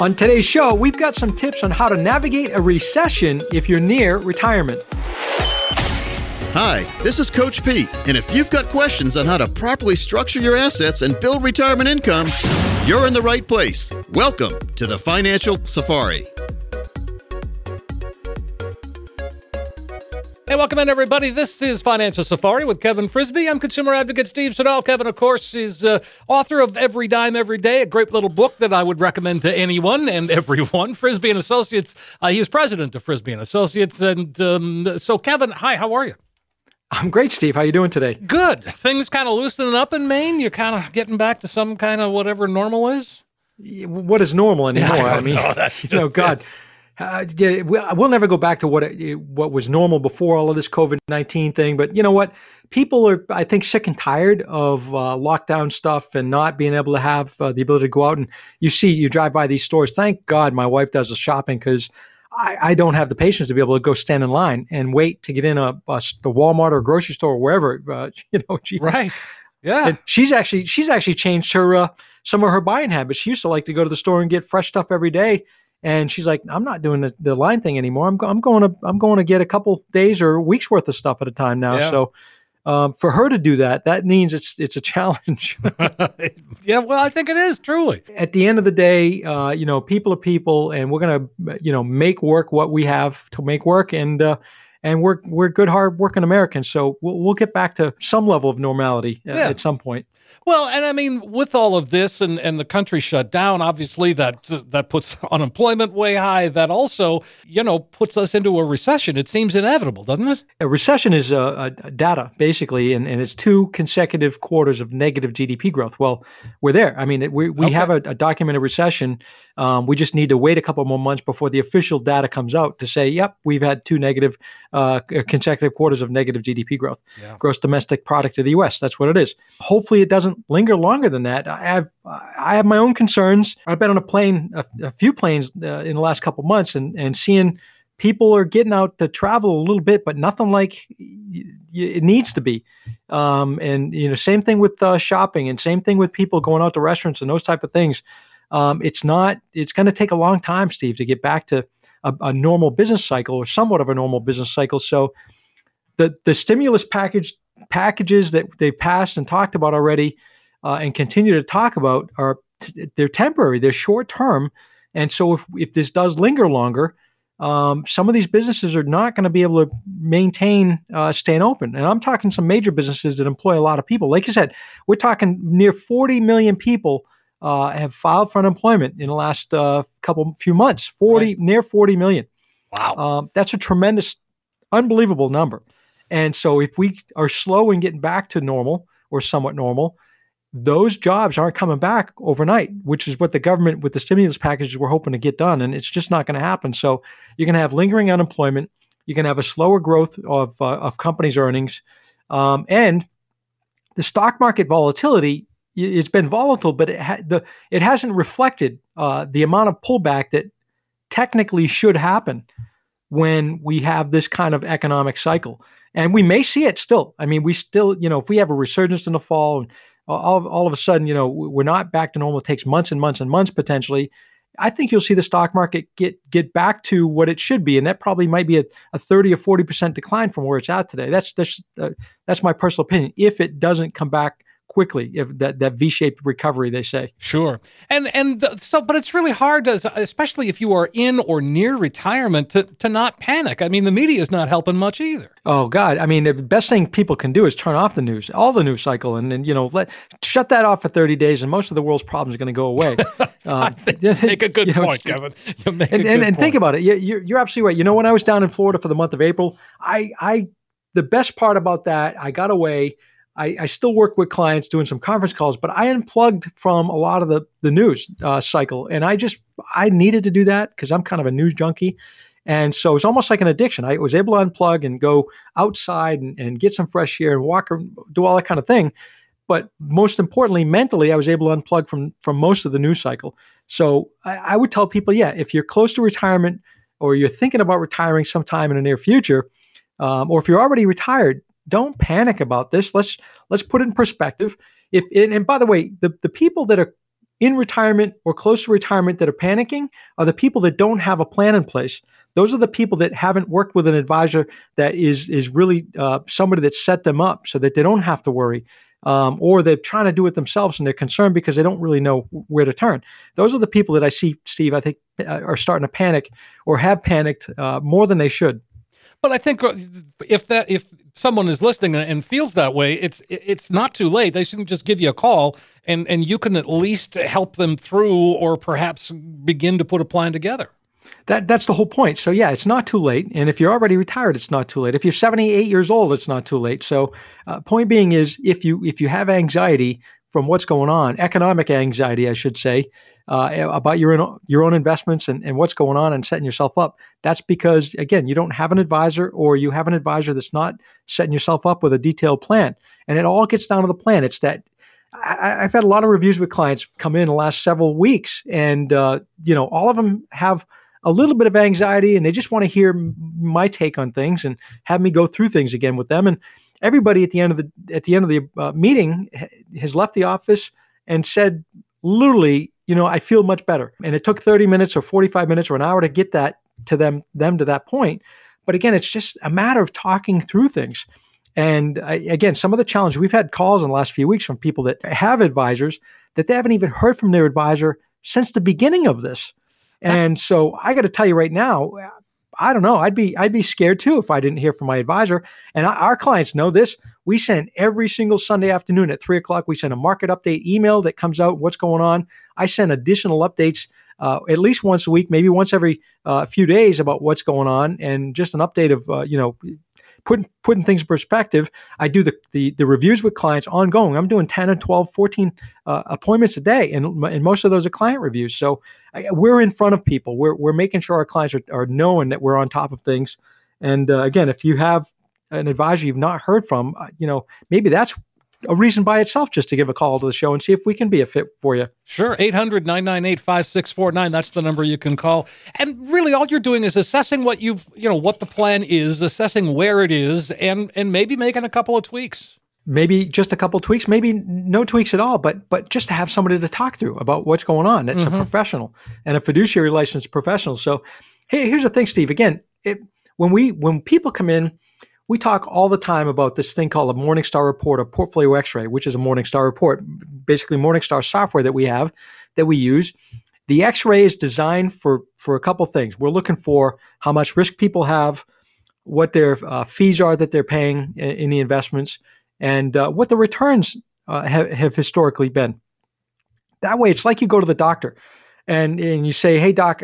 On today's show, we've got some tips on how to navigate a recession if you're near retirement. Hi, this is Coach Pete, and if you've got questions on how to properly structure your assets and build retirement income, you're in the right place. Welcome to the Financial Safari. Hey, welcome in, everybody. This is Financial Safari with Kevin Frisby. I'm consumer advocate Steve Siddall. Kevin, of course, is uh, author of Every Dime Every Day, a great little book that I would recommend to anyone and everyone. Frisby and Associates. Uh, he is president of Frisby and Associates. And um, so, Kevin, hi, how are you? I'm great, Steve. How you doing today? Good. Things kind of loosening up in Maine. You're kind of getting back to some kind of whatever normal is. What is normal anymore? Yeah, I, I, mean, know. you know, God. Uh, we'll never go back to what it, what was normal before all of this COVID nineteen thing. But you know what? People are, I think, sick and tired of uh, lockdown stuff and not being able to have uh, the ability to go out and you see, you drive by these stores. Thank God, my wife does the shopping because I, I, don't have the patience to be able to go stand in line and wait to get in a, a the Walmart or grocery store or wherever. Uh, you know, geez. right? Yeah. And she's actually she's actually changed her uh, some of her buying habits. She used to like to go to the store and get fresh stuff every day and she's like, I'm not doing the, the line thing anymore. I'm, go- I'm going to I'm going to get a couple days or weeks worth of stuff at a time now. Yeah. So um, for her to do that, that means it's it's a challenge. yeah, well, I think it is truly. At the end of the day, uh, you know, people are people, and we're gonna you know make work what we have to make work, and uh, and we're we're good, hard working Americans. So we'll, we'll get back to some level of normality Yeah. at some point. Well, and I mean, with all of this and, and the country shut down, obviously that that puts unemployment way high. That also, you know, puts us into a recession. It seems inevitable, doesn't it? A recession is uh, a, a data basically, and, and it's two consecutive quarters of negative GDP growth. Well, we're there. I mean, we, we Okay. have a, a documented recession. Um, we just need to wait a couple more months before the official data comes out to say, yep, we've had two negative uh, consecutive quarters of negative GDP growth, Yeah. gross domestic product of the U.S. That's what it is. Hopefully, it doesn't linger longer than that. I have I have my own concerns. I've been on a plane, a, a few planes uh, in the last couple months, and and seeing people are getting out to travel a little bit, but nothing like it needs to be. Um, and you know, same thing with uh, shopping, and same thing with people going out to restaurants and those type of things. Um, it's not. It's going to take a long time, Steve, to get back to a, a normal business cycle or somewhat of a normal business cycle. So, the the stimulus package packages that they've passed and talked about already, uh, and continue to talk about are they're temporary. They're short term, and so if if this does linger longer, um, some of these businesses are not going to be able to maintain uh, staying open. And I'm talking some major businesses that employ a lot of people. Like you said, we're talking near 40 million people uh, have filed for unemployment in the last uh, couple few months. 40 near 40 million. Wow. Um, that's a tremendous, unbelievable number. And so if we are slow in getting back to normal or somewhat normal, those jobs aren't coming back overnight, which is what the government with the stimulus packages we're hoping to get done. And it's just not going to happen. So you're going to have lingering unemployment. You're going to have a slower growth of, uh, of companies' earnings. Um, and the stock market volatility, it's been volatile, but it, ha- the, it hasn't reflected uh, the amount of pullback that technically should happen when we have this kind of economic cycle. And we may see it still. I mean, we still, you know, if we have a resurgence in the fall and all, all of a sudden, you know, we're not back to normal, it takes months and months and months potentially. I think you'll see the stock market get get back to what it should be, and that probably might be a, a 30 or 40 percent decline from where it's at today. That's that's uh, that's my personal opinion. If it doesn't come back quickly if that that V-shaped recovery they say. Sure. And and uh, so but it's really hard as especially if you are in or near retirement to to not panic. I mean the media is not helping much either. Oh God! I mean, the best thing people can do is turn off the news, all the news cycle, and, and you know, let shut that off for thirty days, and most of the world's problems are going to go away. Um, make a good you know, point, Kevin. You make and, and, and think about it. You, you're absolutely right. You know, when I was down in Florida for the month of April, I, I, the best part about that, I got away. I, I still work with clients doing some conference calls, but I unplugged from a lot of the the news uh, cycle, and I just I needed to do that because I'm kind of a news junkie. And so it's almost like an addiction. I was able to unplug and go outside and, and get some fresh air and walk, do all that kind of thing. But most importantly, mentally, I was able to unplug from from most of the news cycle. So I, I would tell people, yeah, if you're close to retirement or you're thinking about retiring sometime in the near future, um, or if you're already retired, don't panic about this. Let's let's put it in perspective. If and, and by the way, the the people that are in retirement or close to retirement that are panicking are the people that don't have a plan in place. Those are the people that haven't worked with an advisor that is is really uh, somebody that set them up so that they don't have to worry, um, or they're trying to do it themselves and they're concerned because they don't really know where to turn. Those are the people that I see, Steve. I think uh, are starting to panic or have panicked uh, more than they should. But I think uh, if that if someone is listening and feels that way, it's it's not too late. They shouldn't just give you a call and and you can at least help them through or perhaps begin to put a plan together. That that's the whole point. So yeah, it's not too late. And if you're already retired, it's not too late. If you're 78 years old, it's not too late. So uh, point being is if you if you have anxiety from what's going on, economic anxiety, I should say, uh, about your own, your own investments and, and what's going on and setting yourself up. That's because, again, you don't have an advisor or you have an advisor that's not setting yourself up with a detailed plan. And it all gets down to the plan. It's that I, have had a lot of reviews with clients come in the last several weeks, and uh, you know, all of them have a little bit of anxiety and they just want to hear my take on things and have me go through things again with them and everybody at the end of the at the end of the uh, meeting has left the office and said literally you know i feel much better. And it took 30 minutes or 45 minutes or an hour to get that to them them to that point. But again it's just a matter of talking through things. And I, again some of the challenge we've had calls in the last few weeks from people that have advisors that they haven't even heard from their advisor since the beginning of this. And so I got to tell you right now, I don't know. I'd be I'd be scared too if I didn't hear from my advisor. And I, our clients know this. We send every single Sunday afternoon at three o'clock. We send a market update email that comes out what's going on. I send additional updates uh, at least once a week, maybe once every uh, few days about what's going on, and just an update of uh, you know putting putting things in perspective, I do the, the, the reviews with clients ongoing. I'm doing 10 and 12, 14 uh, appointments a day, and, and most of those are client reviews. So I, we're in front of people. We're, we're making sure our clients are, are knowing that we're on top of things. And uh, again, if you have an advisor you've not heard from, uh, you know, maybe that's a reason by itself just to give a call to the show and see if we can be a fit for you. Sure. 800 998 5649. That's the number you can call. And really, all you're doing is assessing what you've, you know, what the plan is, assessing where it is, and and maybe making a couple of tweaks. Maybe just a couple of tweaks, maybe no tweaks at all, but but just to have somebody to talk through about what's going on. It's mm-hmm. a professional and a fiduciary licensed professional. So, hey, here's the thing, Steve. Again, it, when we when people come in we talk all the time about this thing called a Morningstar report, a portfolio X-ray, which is a Morningstar report, basically Morningstar software that we have that we use. The X-ray is designed for for a couple things. We're looking for how much risk people have, what their uh, fees are that they're paying in, in the investments, and uh, what the returns uh, have, have historically been. That way, it's like you go to the doctor, and and you say, "Hey, doc,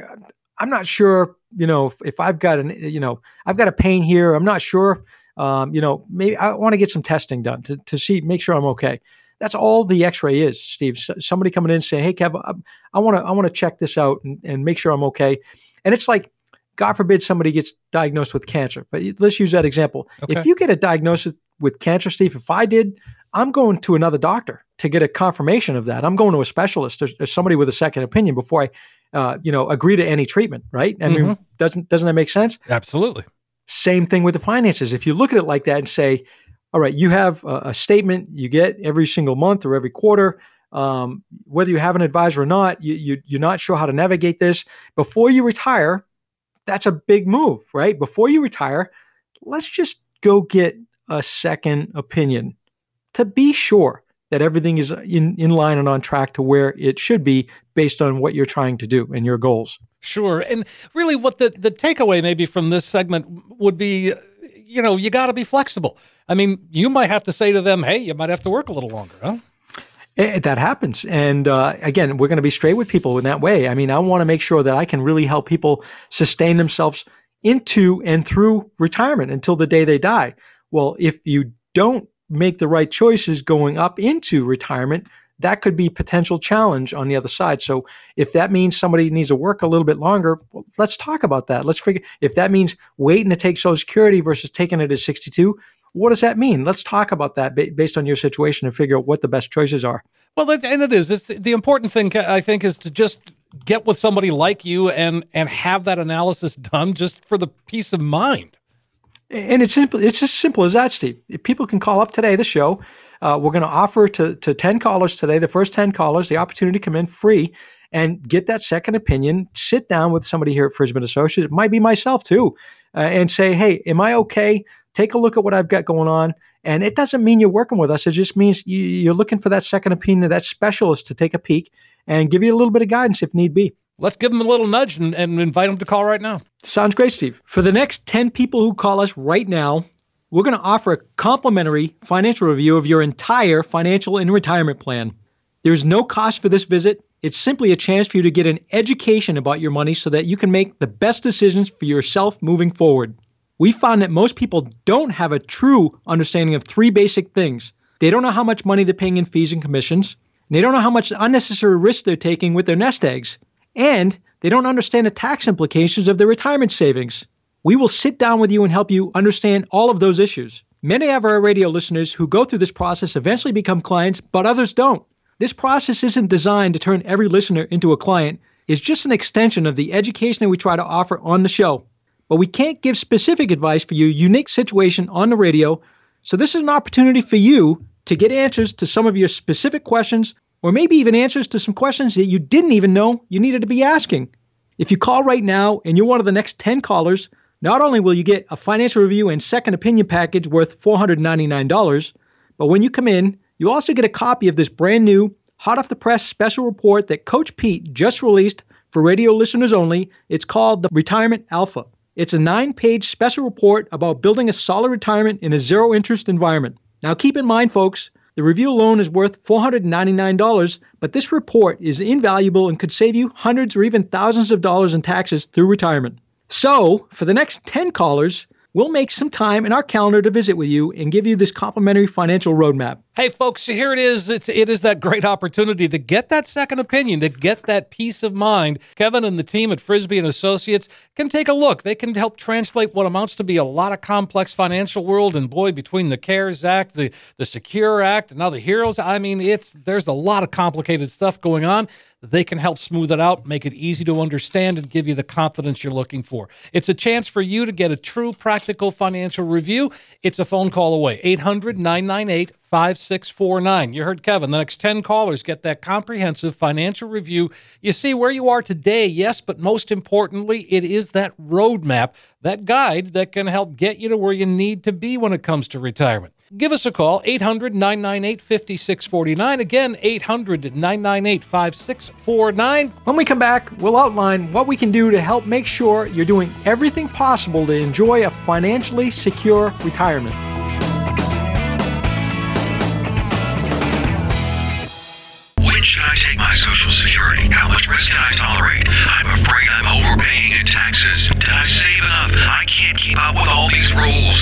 I'm not sure you know, if, if I've got an, you know, I've got a pain here, I'm not sure, um, you know, maybe I want to get some testing done to, to see, make sure I'm okay. That's all the X-ray is, Steve. somebody coming in and saying, "Hey, Kev, I want to, I want to check this out and, and make sure I'm okay." And it's like, God forbid somebody gets diagnosed with cancer, but let's use that example. Okay. If you get a diagnosis with cancer, Steve, if I did, I'm going to another doctor to get a confirmation of that. I'm going to a specialist or, or somebody with a second opinion before I uh, you know, agree to any treatment, right? I mm-hmm. mean, doesn't doesn't that make sense? Absolutely. Same thing with the finances. If you look at it like that and say, all right, you have a, a statement you get every single month or every quarter. Um, whether you have an advisor or not, you, you you're not sure how to navigate this before you retire. That's a big move, right? Before you retire, let's just go get a second opinion to be sure that everything is in, in line and on track to where it should be based on what you're trying to do and your goals. Sure. And really, what the, the takeaway maybe from this segment would be you know, you got to be flexible. I mean, you might have to say to them, hey, you might have to work a little longer, huh? It, that happens. And uh, again, we're going to be straight with people in that way. I mean, I want to make sure that I can really help people sustain themselves into and through retirement until the day they die. Well, if you don't make the right choices going up into retirement, that could be potential challenge on the other side. So if that means somebody needs to work a little bit longer, well, let's talk about that. Let's figure if that means waiting to take Social Security versus taking it at 62. What does that mean? Let's talk about that based on your situation and figure out what the best choices are. Well, and it is. It's the important thing uh, I think is to just get with somebody like you and and have that analysis done just for the peace of mind. And it's simple. It's as simple as that, Steve. If people can call up today, the show, uh, we're going to offer to, to 10 callers today, the first 10 callers, the opportunity to come in free and get that second opinion. Sit down with somebody here at Frisby Associates. It might be myself too, uh, and say, hey, am I okay? Take a look at what I've got going on. And it doesn't mean you're working with us. It just means you, you're looking for that second opinion, of that specialist to take a peek and give you a little bit of guidance if need be. Let's give them a little nudge and, and invite them to call right now. Sounds great, Steve. For the next 10 people who call us right now, we're going to offer a complimentary financial review of your entire financial and retirement plan. There's no cost for this visit. It's simply a chance for you to get an education about your money so that you can make the best decisions for yourself moving forward. We found that most people don't have a true understanding of three basic things. They don't know how much money they're paying in fees and commissions, and they don't know how much unnecessary risk they're taking with their nest eggs, and they don't understand the tax implications of their retirement savings. We will sit down with you and help you understand all of those issues. Many of our radio listeners who go through this process eventually become clients, but others don't. This process isn't designed to turn every listener into a client. It's just an extension of the education that we try to offer on the show. But we can't give specific advice for your unique situation on the radio, so this is an opportunity for you to get answers to some of your specific questions or maybe even answers to some questions that you didn't even know you needed to be asking. If you call right now and you're one of the next 10 callers, not only will you get a financial review and second opinion package worth $499, but when you come in, you also get a copy of this brand new, hot off the press special report that Coach Pete just released for radio listeners only. It's called the Retirement Alpha. It's a nine page special report about building a solid retirement in a zero interest environment. Now, keep in mind, folks, the review alone is worth $499, but this report is invaluable and could save you hundreds or even thousands of dollars in taxes through retirement. So, for the next 10 callers, we'll make some time in our calendar to visit with you and give you this complimentary financial roadmap. Hey, folks, here it is. It's, it is that great opportunity to get that second opinion, to get that peace of mind. Kevin and the team at Frisby and Associates can take a look. They can help translate what amounts to be a lot of complex financial world. And boy, between the CARES Act, the, the Secure Act, and now the HEROES, I mean, it's there's a lot of complicated stuff going on. They can help smooth it out, make it easy to understand, and give you the confidence you're looking for. It's a chance for you to get a true practical financial review. It's a phone call away. 800 998 5649. You heard Kevin. The next 10 callers get that comprehensive financial review. You see where you are today, yes, but most importantly, it is that roadmap, that guide that can help get you to where you need to be when it comes to retirement. Give us a call, 800 998 5649. Again, 800 998 5649. When we come back, we'll outline what we can do to help make sure you're doing everything possible to enjoy a financially secure retirement.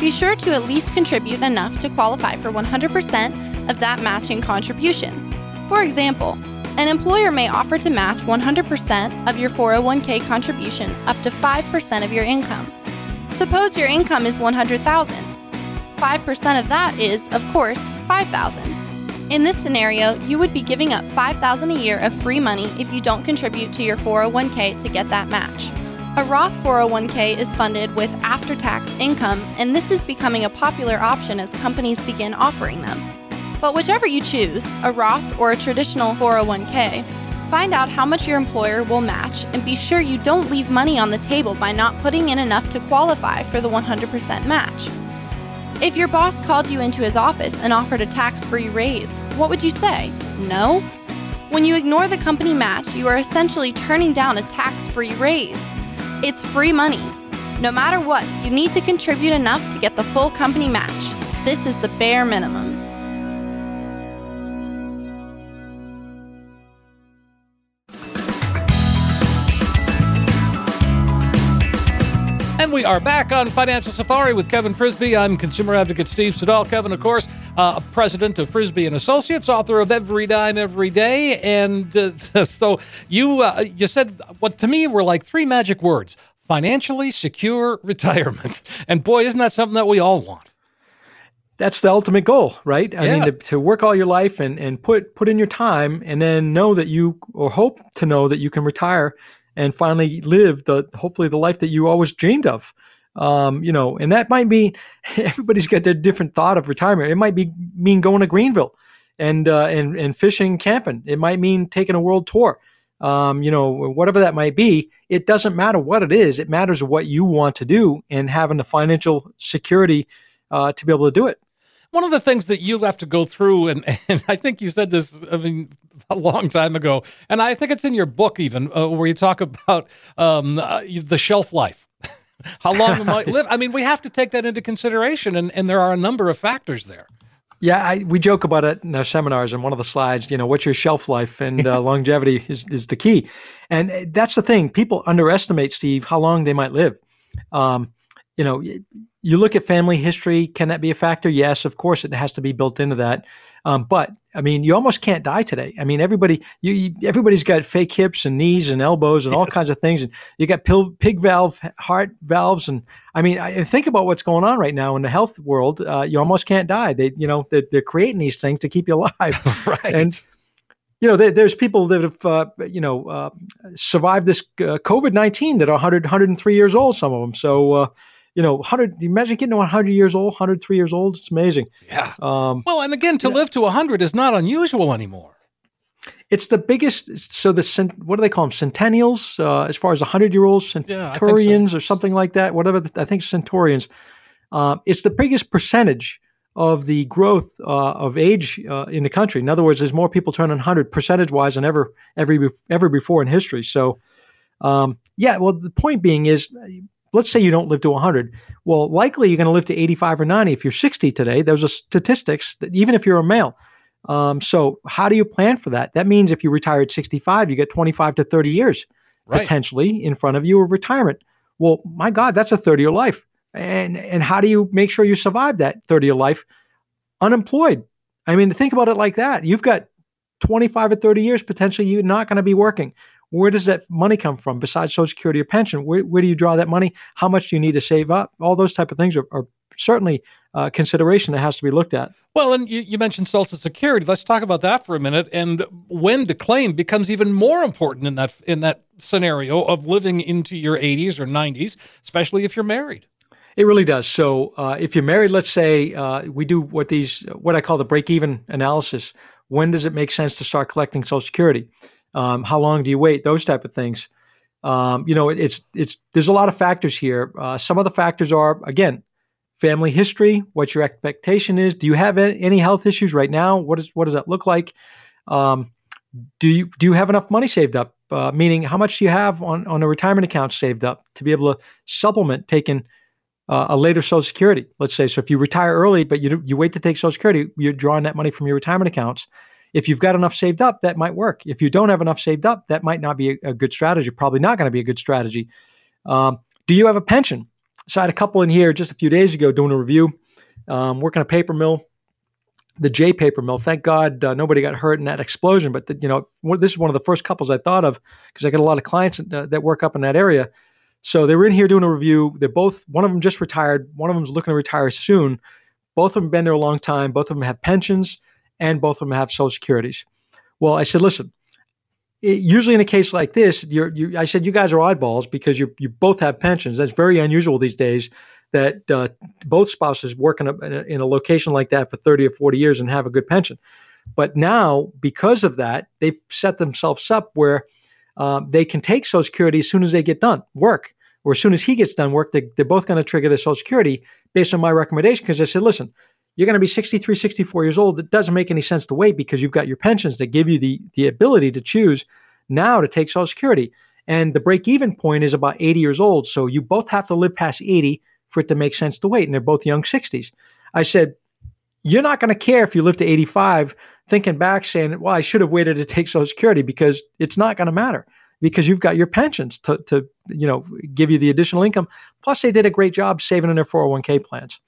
be sure to at least contribute enough to qualify for 100% of that matching contribution. For example, an employer may offer to match 100% of your 401k contribution up to 5% of your income. Suppose your income is 100,000. 5% of that is, of course, 5,000. In this scenario, you would be giving up $5,000 a year of free money if you don't contribute to your 401k to get that match. A Roth 401k is funded with after tax income, and this is becoming a popular option as companies begin offering them. But whichever you choose, a Roth or a traditional 401k, find out how much your employer will match and be sure you don't leave money on the table by not putting in enough to qualify for the 100% match. If your boss called you into his office and offered a tax free raise, what would you say? No? When you ignore the company match, you are essentially turning down a tax free raise. It's free money. No matter what, you need to contribute enough to get the full company match. This is the bare minimum. And we are back on Financial Safari with Kevin Frisby. I'm consumer advocate Steve Siddall. Kevin, of course, uh, president of Frisby and Associates, author of Every Dime Every Day. And uh, so you uh, you said what to me were like three magic words: financially secure retirement. And boy, isn't that something that we all want? That's the ultimate goal, right? I Yeah. mean, to, to work all your life and, and put put in your time, and then know that you or hope to know that you can retire and finally live the hopefully the life that you always dreamed of. Um, you know, and that might mean everybody's got their different thought of retirement. It might be mean going to Greenville and uh, and and fishing, camping. It might mean taking a world tour. Um, you know, whatever that might be, it doesn't matter what it is. It matters what you want to do and having the financial security uh, to be able to do it. One of the things that you have to go through, and, and I think you said this, I mean, a long time ago, and I think it's in your book even, uh, where you talk about um, uh, the shelf life. How long you might live. I mean, we have to take that into consideration, and, and there are a number of factors there. Yeah, I, we joke about it in our seminars. And one of the slides, you know, what's your shelf life and uh, longevity is, is the key. And uh, that's the thing. People underestimate, Steve, how long they might live. Um, you know, you look at family history. Can that be a factor? Yes, of course, it has to be built into that. Um, but I mean, you almost can't die today. I mean, everybody, you, you everybody's got fake hips and knees and elbows and all kinds of things, and you got pill, pig valve, heart valves, and I mean, I think about what's going on right now in the health world. Uh, you almost can't die. They, you know, they're, they're creating these things to keep you alive. Right. And you know, there, there's people that have, uh, you know, uh, survived this uh, COVID 19 that are 100, 103 years old, some of them. So, uh, you know, 100, imagine getting to 100 years old, 103 years old. It's amazing. yeah. Um, Well, and again, to live to 100 is not unusual anymore. it's the biggest. So the cent- what do they call them? Centennials, uh, as far as 100 year olds, Yeah, so. centurions, or something like that. Whatever the, I think centurions. Um, it's the biggest percentage of the growth uh, of age uh, in the country. In other words, there's more people turning 100 percentage wise than ever every ever before in history. So, um, yeah. Well, the point being is, let's say you don't live to 100. Well, likely you're going to live to 85 or 90 if you're 60 today. Those are statistics that even if you're a male. Um, so, how do you plan for that? That means if you retire at 65, you get 25 to 30 years Right. potentially in front of you of retirement. Well, my God, that's a 30 year life. And and how do you make sure you survive that 30 year life unemployed? I mean, think about it like that. You've got 25 or 30 years potentially you're not going to be working. Where does that money come from besides Social Security or pension? Where, where do you draw that money? How much do you need to save up? All those type of things are, are certainly uh, consideration that has to be looked at. Well, and you, you mentioned Social Security. Let's talk about that for a minute. And when to claim becomes even more important in that in that scenario of living into your 80s or 90s, especially if you're married. It really does. So, uh, if you're married, let's say uh, we do what these, what I call the break-even analysis. When does it make sense to start collecting Social Security? Um, how long do you wait? Those type of things. Um, you know, it, it's it's there's a lot of factors here. Uh, some of the factors are again, family history. What your expectation is. Do you have any health issues right now? What is what does that look like? Um, do you do you have enough money saved up? Uh, meaning, how much do you have on on a retirement account saved up to be able to supplement taking uh, a later Social Security, let's say. So if you retire early, but you you wait to take Social Security, you're drawing that money from your retirement accounts. If you've got enough saved up, that might work. If you don't have enough saved up, that might not be a, a good strategy. Probably not going to be a good strategy. Um, do you have a pension? So I had a couple in here just a few days ago doing a review, um, working a paper mill, the Jay paper mill. Thank God uh, nobody got hurt in that explosion. But the, you know, this is one of the first couples I thought of because I get a lot of clients uh, that work up in that area. So they were in here doing a review. They're both one of them just retired. One of them's looking to retire soon. Both of them been there a long time. Both of them have pensions, and both of them have Social Securities. Well, I said, listen, it, usually in a case like this, you're, you, I said, you guys are oddballs because you you both have pensions. That's very unusual these days that uh, both spouses work in a, in a, location like that for 30 or 40 years and have a good pension. But now, because of that, they set themselves up where uh, they can take Social Security as soon as they get done work, or as soon as he gets done work, they, they're both going to trigger their Social Security based on my recommendation. Because I said, listen, you're going to be 63, 64 years old. It doesn't make any sense to wait because you've got your pensions that give you the, the ability to choose now to take Social Security. And the break even point is about 80 years old. So you both have to live past 80 for it to make sense to wait. And they're both young 60s. I said, You're not going to care if you live to 85, thinking back saying, Well, I should have waited to take Social Security because it's not going to matter because you've got your pensions to, to you know give you the additional income. Plus, they did a great job saving in their 401k plans.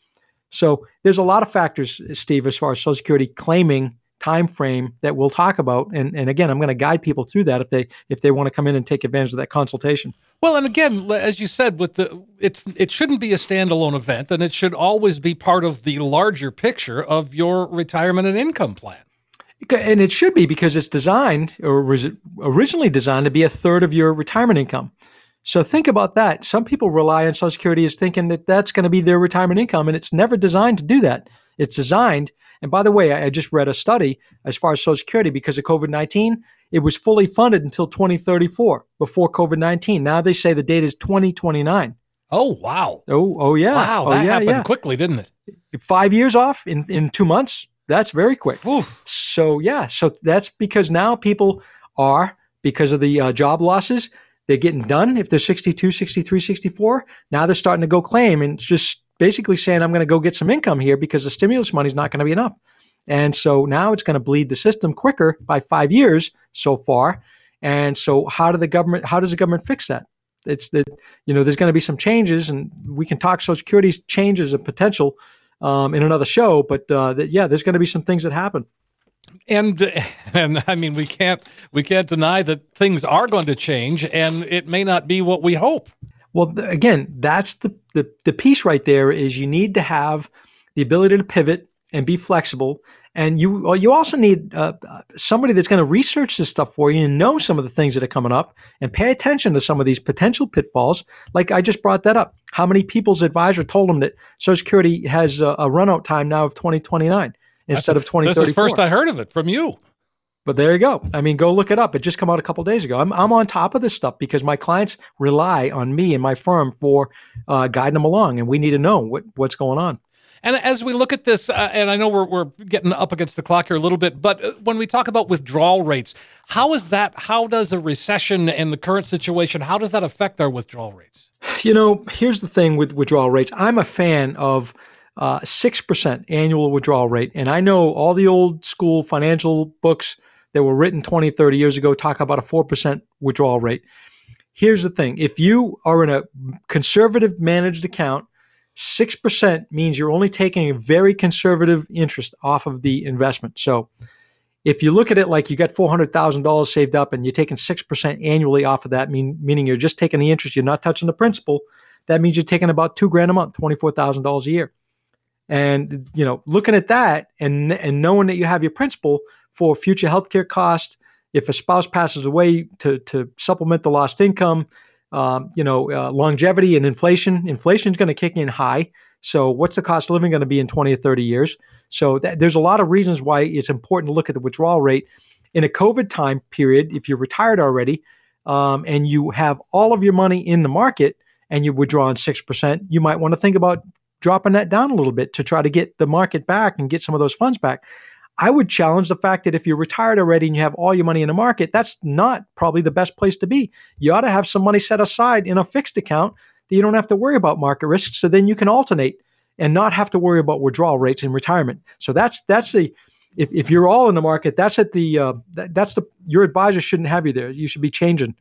So there's a lot of factors, Steve, as far as Social Security claiming time frame that we'll talk about. And, and again i'm going to guide people through that if they if they want to come in and take advantage of that consultation. Well and again as you said with the it's it shouldn't be a standalone event and it should always be part of the larger picture of your retirement and income plan. And it should be because it's designed or was originally designed to be a third of your retirement income so think about that some people rely on social security as thinking that that's going to be their retirement income and it's never designed to do that it's designed and by the way, I, just read a study as far as Social Security because of COVID 19, it was fully funded until 2034 before COVID 19. Now they say the date is 2029. Oh, wow. Oh, oh yeah. Wow, oh, that yeah, happened yeah. quickly, didn't it? Five years off in, in two months. That's very quick. Oof. So, yeah. So that's because now people are, because of the uh, job losses, they're getting done. If they're 62, 63, 64, now they're starting to go claim. And just basically saying, I'm going to go get some income here because the stimulus money is not going to be enough. And so now it's going to bleed the system quicker by five years so far. And so how do the government, how does the government fix that? It's that, you know, there's going to be some changes and we can talk Social Security's changes and potential um, in another show, but uh, that, yeah, there's going to be some things that happen and and I mean we can't we can't deny that things are going to change and it may not be what we hope. Well, again, that's the, the, the piece right there is you need to have the ability to pivot and be flexible. And you you also need uh, somebody that's going to research this stuff for you and know some of the things that are coming up and pay attention to some of these potential pitfalls. Like I just brought that up. How many people's advisor told them that Social Security has a, a runout time now of 2029 instead of 2034? This is first I heard of it from you. But there you go. I mean, go look it up. It just come out a couple days ago. I'm, I'm on top of this stuff because my clients rely on me and my firm for uh, guiding them along, and we need to know what, what's going on. And as we look at this, uh, and I know we're, we're getting up against the clock here a little bit, but uh, when we talk about withdrawal rates, how is that? How does a recession and the current situation, how does that affect our withdrawal rates? You know, here's the thing with withdrawal rates. I'm a fan of uh, 6% annual withdrawal rate. And I know all the old school financial books that were written 20, 30 years ago talk about a 4% withdrawal rate. Here's the thing if you are in a conservative managed account, 6% means you're only taking a very conservative interest off of the investment. So if you look at it like you got $400,000 saved up and you're taking 6% annually off of that, mean, meaning you're just taking the interest, you're not touching the principal, that means you're taking about two grand a month, $24,000 a year. And, you know, looking at that and, and knowing that you have your principal for future healthcare costs, if a spouse passes away to, to supplement the lost income, um, you know, uh, longevity and inflation. Inflation is going to kick in high. So, what's the cost of living going to be in 20 or 30 years? So, that, there's a lot of reasons why it's important to look at the withdrawal rate. In a COVID time period, if you're retired already um, and you have all of your money in the market and you're withdrawing 6%, you might want to think about dropping that down a little bit to try to get the market back and get some of those funds back. I would challenge the fact that if you're retired already and you have all your money in the market, that's not probably the best place to be. You ought to have some money set aside in a fixed account that you don't have to worry about market risk. So then you can alternate and not have to worry about withdrawal rates in retirement. So that's that's the if, if you're all in the market, that's at the uh, that, that's the your advisor shouldn't have you there. You should be changing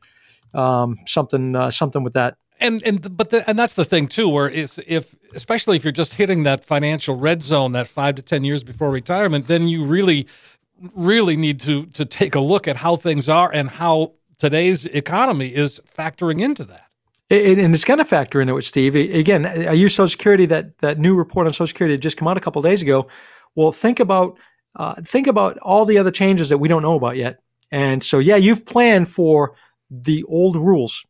um, something uh, something with that and and but the, and that's the thing too where is if especially if you're just hitting that financial red zone that 5 to 10 years before retirement then you really really need to to take a look at how things are and how today's economy is factoring into that. And it's going to factor into it steve. Again i use social security that that new report on social security that just come out a couple days ago. Well think about uh, think about all the other changes that we don't know about yet. And so, yeah, you've planned for the old rules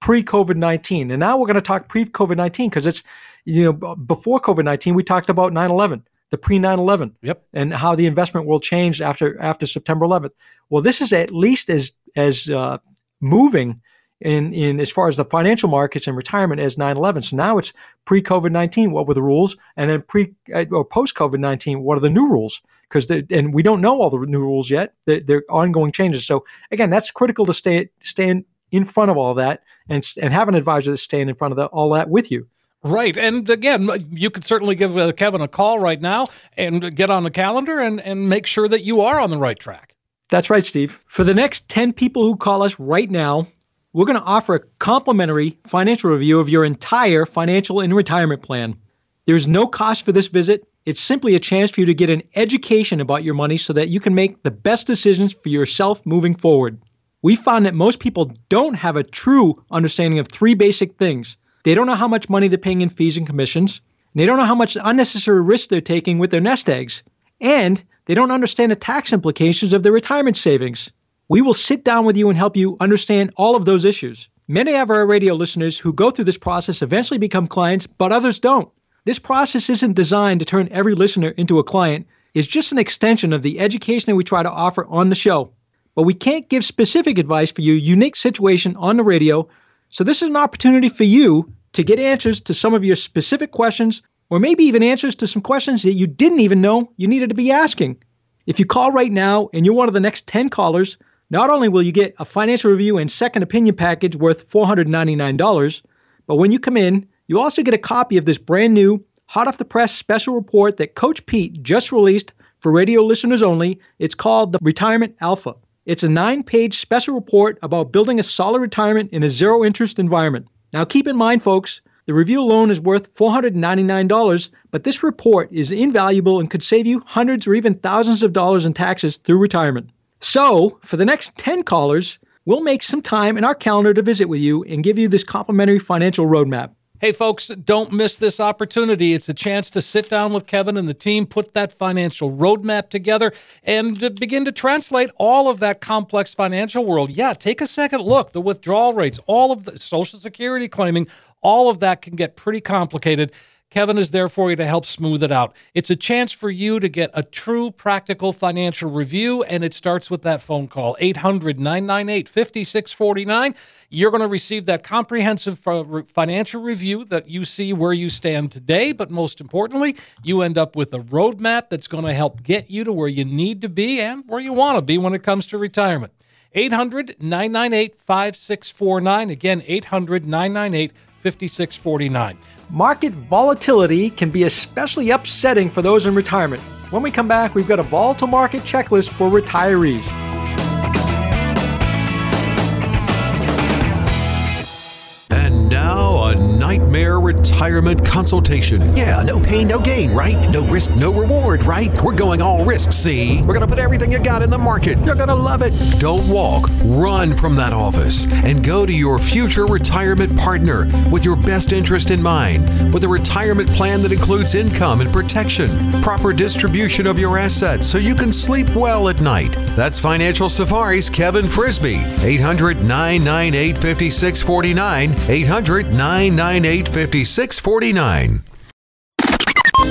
pre COVID 19. And now we're going to talk pre COVID 19 because it's, you know, before COVID 19, we talked about 9 11, the pre 9 11, Yep. and how the investment world changed after after September 11th. Well, this is at least as as uh, moving in in as far as the financial markets and retirement as 9/11. So now it's pre COVID 19. What were the rules, and then pre uh, or post COVID 19? What are the new rules? Because and we don't know all the new rules yet. They're, they're ongoing changes. So again, that's critical to stay stay in, in front of all that and and have an advisor that's staying in front of the, all that with you. Right. And again, you could certainly give uh, Kevin a call right now and get on the calendar and, and make sure that you are on the right track. That's right, Steve. For the next 10 people who call us right now, we're going to offer a complimentary financial review of your entire financial and retirement plan. There's no cost for this visit. It's simply a chance for you to get an education about your money so that you can make the best decisions for yourself moving forward. We found that most people don't have a true understanding of three basic things. They don't know how much money they're paying in fees and commissions, and they don't know how much unnecessary risk they're taking with their nest eggs, and they don't understand the tax implications of their retirement savings. We will sit down with you and help you understand all of those issues. Many of our radio listeners who go through this process eventually become clients, but others don't. This process isn't designed to turn every listener into a client. It's just an extension of the education that we try to offer on the show. But we can't give specific advice for your unique situation on the radio, so this is an opportunity for you to get answers to some of your specific questions, or maybe even answers to some questions that you didn't even know you needed to be asking. If you call right now and you're one of the next 10 callers, not only will you get a financial review and second opinion package worth $499, but when you come in, you also get a copy of this brand new, hot off the press special report that Coach Pete just released for radio listeners only. It's called the Retirement Alpha. It's a nine page special report about building a solid retirement in a zero interest environment. Now, keep in mind, folks, the review alone is worth $499, but this report is invaluable and could save you hundreds or even thousands of dollars in taxes through retirement. So, for the next 10 callers, we'll make some time in our calendar to visit with you and give you this complimentary financial roadmap. Hey, folks, don't miss this opportunity. It's a chance to sit down with Kevin and the team, put that financial roadmap together, and to begin to translate all of that complex financial world. Yeah, take a second look. The withdrawal rates, all of the Social Security claiming, all of that can get pretty complicated. Kevin is there for you to help smooth it out. It's a chance for you to get a true practical financial review, and it starts with that phone call 800 998 5649. You're going to receive that comprehensive financial review that you see where you stand today, but most importantly, you end up with a roadmap that's going to help get you to where you need to be and where you want to be when it comes to retirement. 800 998 5649. Again, 800 998 5649. Market volatility can be especially upsetting for those in retirement. When we come back, we've got a volatile market checklist for retirees. Retirement consultation. Yeah, no pain, no gain, right? No risk, no reward, right? We're going all risk, see? We're gonna put everything you got in the market. You're gonna love it. Don't walk, run from that office and go to your future retirement partner with your best interest in mind, with a retirement plan that includes income and protection, proper distribution of your assets so you can sleep well at night. That's Financial Safari's Kevin Frisby. 800 998 5649. 800 998 5649.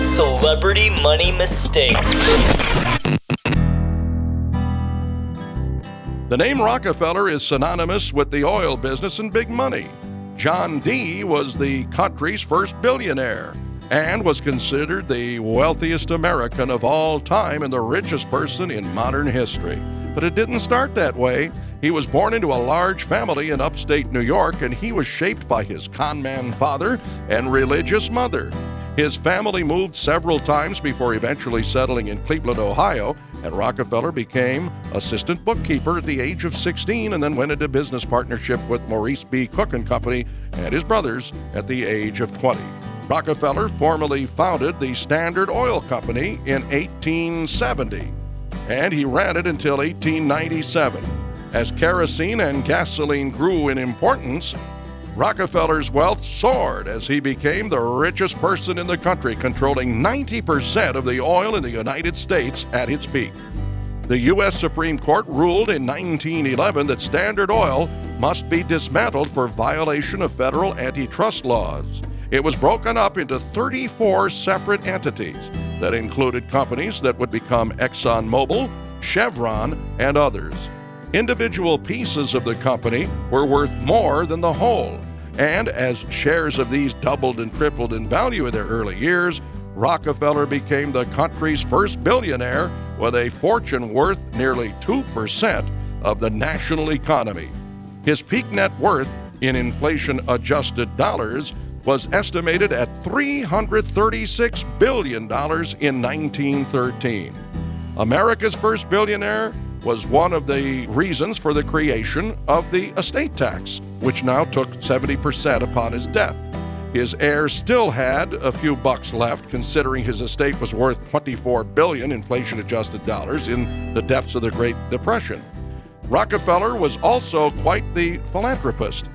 Celebrity Money Mistakes. The name Rockefeller is synonymous with the oil business and big money. John D. was the country's first billionaire and was considered the wealthiest American of all time and the richest person in modern history. But it didn't start that way. He was born into a large family in upstate New York, and he was shaped by his conman father and religious mother. His family moved several times before eventually settling in Cleveland, Ohio, and Rockefeller became assistant bookkeeper at the age of 16 and then went into business partnership with Maurice B. Cook and Company and his brothers at the age of 20. Rockefeller formally founded the Standard Oil Company in 1870, and he ran it until 1897. As kerosene and gasoline grew in importance, Rockefeller's wealth soared as he became the richest person in the country, controlling 90% of the oil in the United States at its peak. The U.S. Supreme Court ruled in 1911 that Standard Oil must be dismantled for violation of federal antitrust laws. It was broken up into 34 separate entities that included companies that would become ExxonMobil, Chevron, and others. Individual pieces of the company were worth more than the whole, and as shares of these doubled and tripled in value in their early years, Rockefeller became the country's first billionaire with a fortune worth nearly 2% of the national economy. His peak net worth in inflation adjusted dollars was estimated at $336 billion in 1913. America's first billionaire was one of the reasons for the creation of the estate tax, which now took 70% upon his death. His heirs still had a few bucks left, considering his estate was worth 24 billion inflation adjusted dollars in the depths of the Great Depression. Rockefeller was also quite the philanthropist.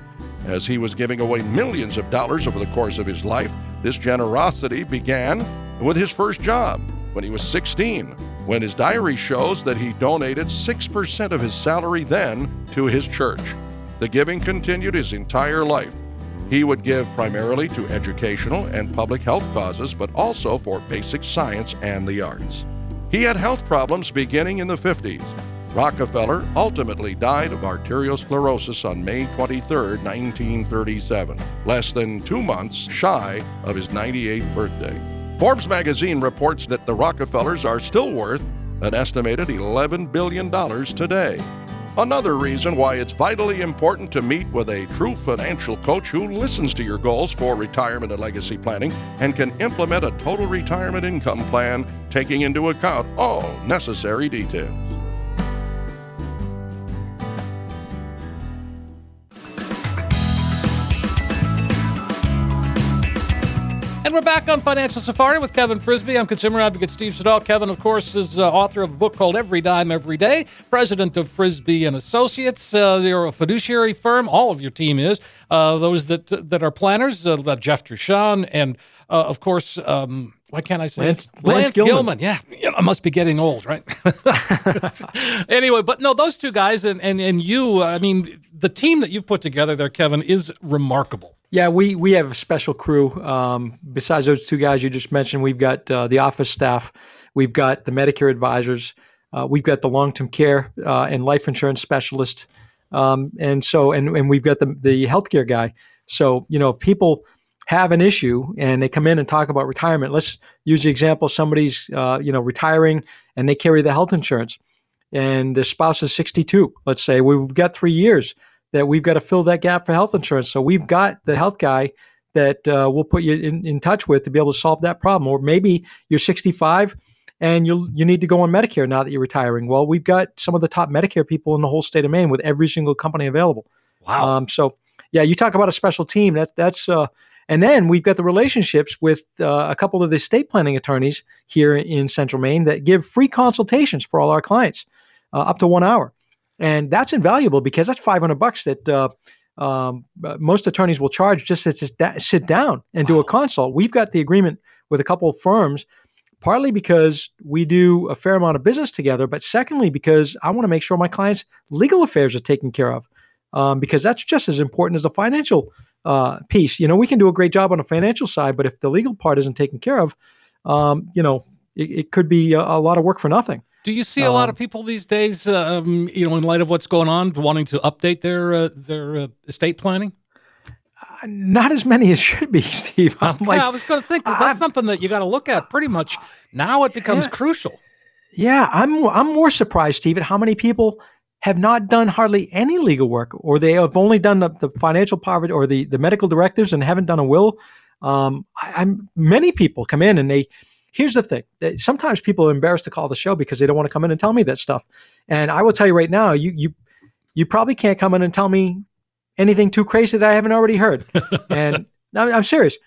As he was giving away millions of dollars over the course of his life, this generosity began with his first job when he was 16, when his diary shows that he donated 6% of his salary then to his church. The giving continued his entire life. He would give primarily to educational and public health causes, but also for basic science and the arts. He had health problems beginning in the 50s. Rockefeller ultimately died of arteriosclerosis on May 23, 1937, less than two months shy of his 98th birthday. Forbes magazine reports that the Rockefellers are still worth an estimated $11 billion today. Another reason why it's vitally important to meet with a true financial coach who listens to your goals for retirement and legacy planning and can implement a total retirement income plan taking into account all necessary details. And we're back on Financial Safari with Kevin Frisby. I'm consumer advocate Steve Siddall. Kevin, of course, is uh, author of a book called Every Dime Every Day, president of Frisby and Associates. Uh, you're a fiduciary firm. All of your team is. Uh, those that that are planners, uh, Jeff Trushon, and uh, of course. Um, why can't I say Lance. Lance, Lance Gilman. Gilman. Yeah, yeah, I must be getting old, right? anyway, but no, those two guys and, and and you. I mean, the team that you've put together there, Kevin, is remarkable. Yeah, we we have a special crew. Um, besides those two guys you just mentioned, we've got uh, the office staff, we've got the Medicare advisors, uh, we've got the long term care uh, and life insurance specialist, um, and so and and we've got the the healthcare guy. So you know, if people have an issue and they come in and talk about retirement, let's use the example: somebody's uh, you know retiring and they carry the health insurance, and the spouse is sixty two. Let's say we've got three years that we've got to fill that gap for health insurance. So we've got the health guy that uh, we'll put you in, in touch with to be able to solve that problem. Or maybe you're 65 and you you need to go on Medicare now that you're retiring. Well, we've got some of the top Medicare people in the whole state of Maine with every single company available. Wow. Um, so yeah, you talk about a special team. That that's uh, and then we've got the relationships with uh, a couple of the estate planning attorneys here in Central Maine that give free consultations for all our clients, uh, up to one hour and that's invaluable because that's 500 bucks that uh, um, most attorneys will charge just to sit down and wow. do a consult. We've got the agreement with a couple of firms, partly because we do a fair amount of business together, but secondly because I want to make sure my clients' legal affairs are taken care of, um, because that's just as important as the financial uh, piece. You know, we can do a great job on the financial side, but if the legal part isn't taken care of, um, you know, it, it could be a, a lot of work for nothing. Do you see a lot of people these days, um, you know, in light of what's going on, wanting to update their uh, their uh, estate planning? Uh, not as many as should be, Steve. I'm okay, like, I was going to think 'cause that's something that you got to look at pretty much now. It becomes Yeah. crucial. Yeah, I'm I'm more surprised, Steve, at how many people have not done hardly any legal work, or they have only done the, the financial poverty or the the medical directives and haven't done a will. Um, I, I'm many people come in and they. Here's the thing: sometimes people are embarrassed to call the show because they don't want to come in and tell me that stuff. And I will tell you right now, you you you probably can't come in and tell me anything too crazy that I haven't already heard. and I'm, I'm serious.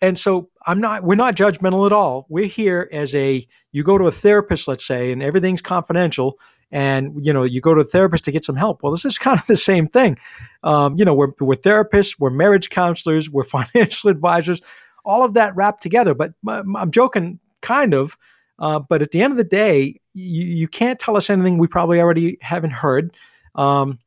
And so I'm not. We're not judgmental at all. We're here as a. You go to a therapist, let's say, and everything's confidential, and you know you go to a therapist to get some help. Well, this is kind of the same thing. Um, you know, we're we're therapists, we're marriage counselors, we're financial advisors, all of that wrapped together. But I'm joking, kind of. Uh, but at the end of the day, you, you can't tell us anything we probably already haven't heard. Um,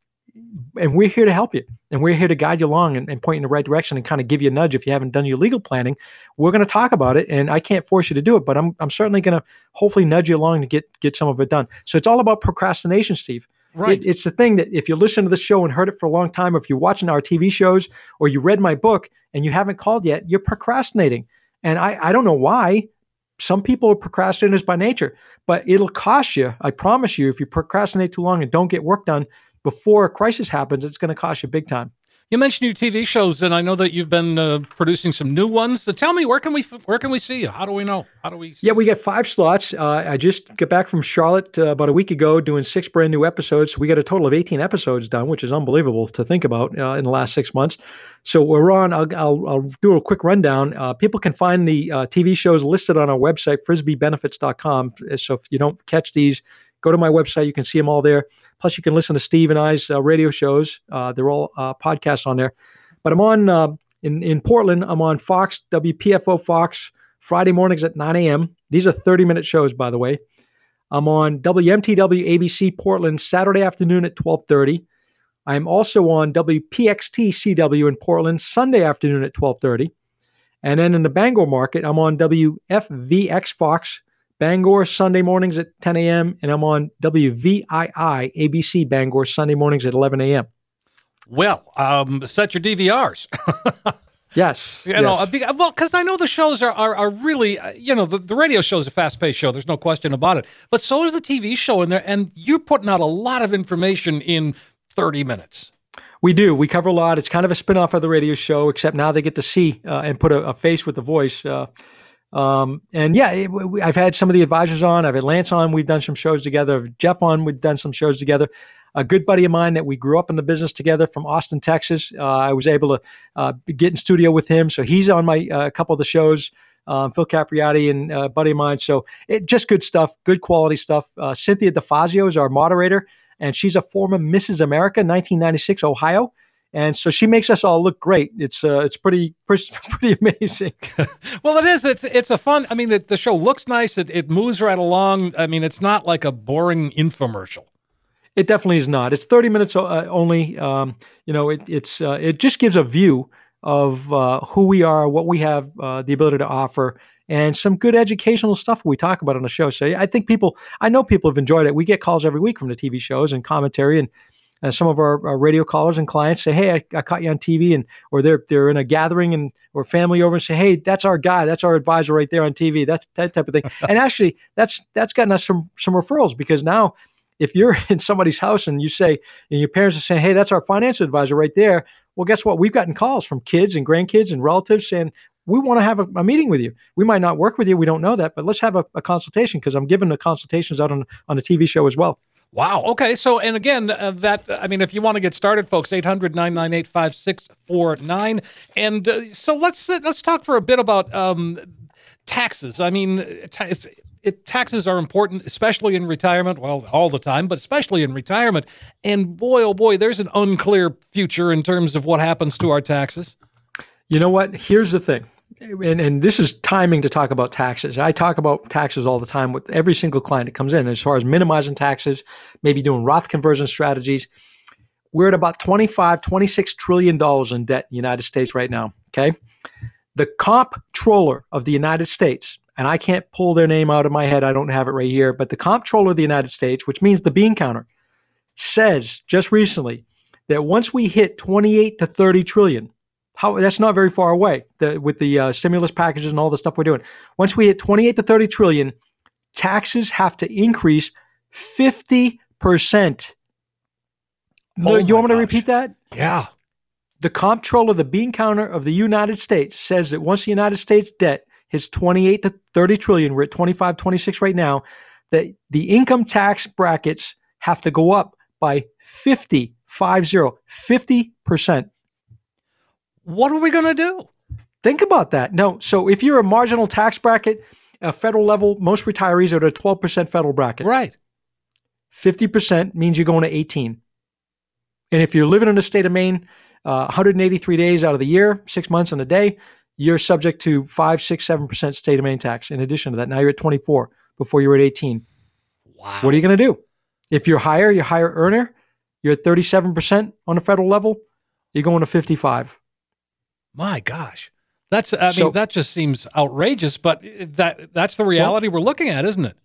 and we're here to help you and we're here to guide you along and, and, point in the right direction and kind of give you a nudge if you haven't done your legal planning. We're going to talk about it and i can't force you to do it but i'm, I'm certainly going to hopefully nudge you along to get get some of it done. So it's all about procrastination steve. Right. it, it's the thing that if you listen to the show and heard it for a long time or if you're watching our tv shows or you read my book and you haven't called yet you're procrastinating. And i, I don't know why some people are procrastinators by nature but it'll cost you i promise you if you procrastinate too long and don't get work done before a crisis happens, it's going to cost you big time. You mentioned your TV shows, and I know that you've been uh, producing some new ones. So tell me, where can we where can we see you? How do we know? How do we? yeah, we get five slots. Uh, I just got back from Charlotte uh, about a week ago, doing six brand new episodes. We got a total of eighteen episodes done, which is unbelievable to think about uh, in the last six months. So we're on. I'll, I'll, I'll do a quick rundown. Uh, people can find the uh, TV shows listed on our website, frisbybenefits.com. So if you don't catch these go to my website. You can see them all there. Plus, you can listen to Steve and I's uh, radio shows. Uh, they're all uh, podcasts on there. But I'm on uh, in in Portland. I'm on Fox WPFO Fox Friday mornings at 9 a.m. These are 30 minute shows, by the way. I'm on WMTW ABC Portland Saturday afternoon at 12:30. I'm also on WPXT CW in Portland Sunday afternoon at 12:30. And then in the Bangor market, I'm on WFVX Fox Bangor Sunday mornings at 10 a.m. and I'm on WVII ABC Bangor Sunday mornings at 11 a.m. Well, um, set your DVRs. yes. You know, yes. well, because I know the shows are, are, are really, uh, you know, the, the radio show is a fast paced show. There's no question about it. But so is the TV show in there. And you're putting out a lot of information in 30 minutes. We do. We cover a lot. It's kind of a spin off of the radio show, except now they get to see uh, and put a, a, face with the voice. Uh, um, and yeah, it, we, I've had some of the advisors on. I've had Lance on. We've done some shows together. Jeff on. We've done some shows together. A good buddy of mine that we grew up in the business together from Austin, Texas. Uh, I was able to uh, get in studio with him, so he's on my a uh, couple of the shows. Um, Phil Capriati and a uh, buddy of mine. So it just good stuff, good quality stuff. Uh, Cynthia DeFazio is our moderator, and she's a former Mrs. America, 1996 Ohio and so she makes us all look great. It's uh, it's pretty pretty amazing. well, it is. It's it's a fun. I mean, it, the show looks nice. It it moves right along. I mean, it's not like a boring infomercial. It definitely is not. It's thirty minutes uh, only. Um, you know, it it's uh, it just gives a view of uh, who we are, what we have uh, the ability to offer, and some good educational stuff we talk about on the show. So I think people, I know people have enjoyed it. We get calls every week from the TV shows and commentary, and uh, some of our, our, radio callers and clients say, "Hey, I, I, caught you on TV," and or they're they're in a gathering and or family over and say, "Hey, that's our guy, that's our advisor right there on TV." That's that type of thing. and actually, that's that's gotten us some some referrals because now, if you're in somebody's house and you say, and your parents are saying, "Hey, that's our financial advisor right there," well, guess what? We've gotten calls from kids and grandkids and relatives saying, we want to have a, a, meeting with you. We might not work with you. We don't know that, but let's have a, a consultation because I'm giving the consultations out on, on the TV show as well. Wow. Okay. So, and again, uh, that, I mean, if you want to get started, folks, 800 998 5649. And uh, so let's, uh, let's talk for a bit about um, taxes. I mean, it, taxes are important, especially in retirement. Well, all the time, but especially in retirement. And boy, oh boy, there's an unclear future in terms of what happens to our taxes. You know what? Here's the thing and, and this is timing to talk about taxes. I talk about taxes all the time with every single client that comes in, as far as minimizing taxes, maybe doing Roth conversion strategies. We're at about 25, 26 trillion dollars in debt in the United States right now. Okay. The comptroller of the United States, and I can't pull their name out of my head, I don't have it right here, but the comptroller of the United States, which means the bean counter, says just recently that once we hit 28 to 30 trillion, how that's not very far away the, with the uh, stimulus packages and all the stuff we're doing. Once we hit 28 to 30 trillion, taxes have to increase 50 percent. Oh you want me to repeat that? Yeah. The comptroller, the bean counter of the United States, says that once the United States debt hits 28 to 30 trillion, we're at 25, 26 right now, that the income tax brackets have to go up by 50, 50 percent. What are we going to do? Think about that. No, so if you're a marginal tax bracket, a federal level, most retirees are at a 12% federal bracket. Right. 50% means you're going to 18. And if you're living in the state of Maine, uh, 183 days out of the year, six months and a day, you're subject to five, six, seven percent state of Maine tax. In addition to that, now you're at 24 before you were at 18. Wow. What are you going to do? If you're higher, you're higher earner, you're at 37% on the federal level, you're going to 55. My gosh. That's I So- mean that just seems outrageous, but that that's the reality we're looking at, isn't it?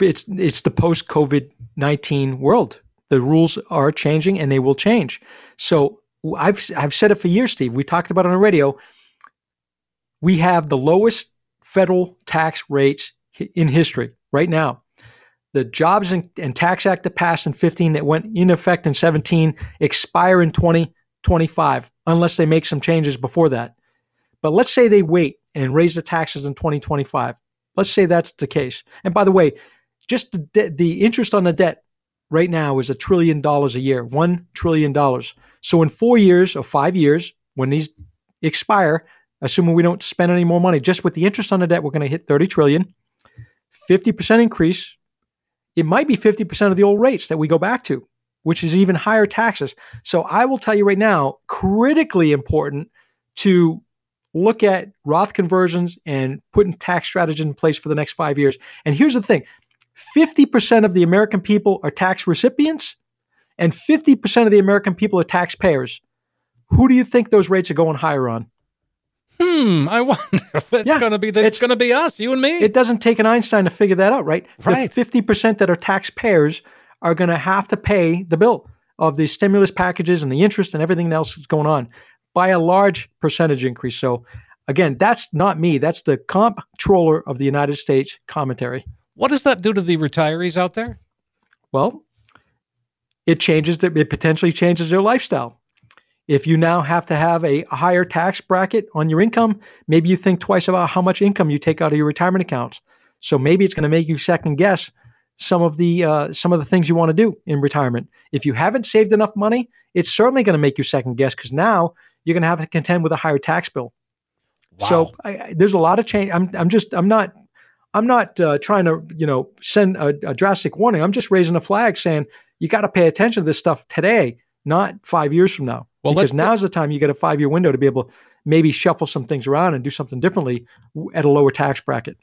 It's it's the post COVID 19 world. The rules are changing and they will change. So I've I've said it for years, Steve. We talked about it on the radio. We have the lowest federal tax rates in history right now. The Jobs and, and Tax Act that passed in 15 that went in effect in 17 expire in 2025 unless they make some changes before that. But let's say they wait and raise the taxes in 2025. Let's say that's the case. And by the way, just the, de- the interest on the debt right now is a trillion dollars a year, one trillion dollars. So in four years or five years, when these expire, assuming we don't spend any more money, just with the interest on the debt, we're going to hit 30 trillion, 50% increase. It might be 50% of the old rates that we go back to, which is even higher taxes. So I will tell you right now, critically important to look at Roth conversions and putting tax strategies in place for the next five years. And here's the thing 50% of the American people are tax recipients, and 50% of the American people are taxpayers. Who do you think those rates are going higher on? Hmm, I wonder if it's Yeah, going to be the, it's going to be us, you and me. It doesn't take an Einstein to figure that out, right? Right. The 50% that are taxpayers are going to have to pay the bill of the stimulus packages and the interest and everything else that's going on by a large percentage increase. So, again, that's not me. That's the comptroller of the United States commentary. what does that do to the retirees out there? Well, it changes, the, it potentially changes their lifestyle. If you now have to have a higher tax bracket on your income, maybe you think twice about how much income you take out of your retirement accounts. So maybe it's going to make you second guess some of the uh, some of the things you want to do in retirement. If you haven't saved enough money, it's certainly going to make you second guess because now you're going to have to contend with a higher tax bill. Wow. So I, I, there's a lot of change. I'm I'm just I'm not I'm not uh, trying to you know send a, a drastic warning. I'm just raising a flag saying you got to pay attention to this stuff today, not five years from now. Well, because now's the time you get a five year window to be able to maybe shuffle some things around and do something differently at a lower tax bracket.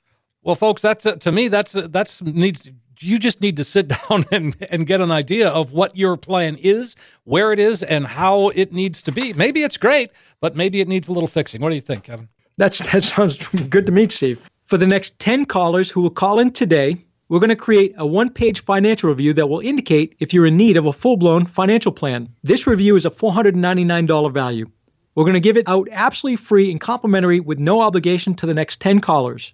Well, folks, that's uh, to me that's uh, that's needs. You just need to sit down and, and get an idea of what your plan is, where it is, and how it needs to be. Maybe it's great, but maybe it needs a little fixing. What do you think, Kevin? That's that sounds good to me, Steve. For the next 10 callers who will call in today, we're going to create a one-page financial review that will indicate if you're in need of a full-blown financial plan. This review is a $499 value. We're going to give it out absolutely free and complimentary with no obligation to the next 10 callers.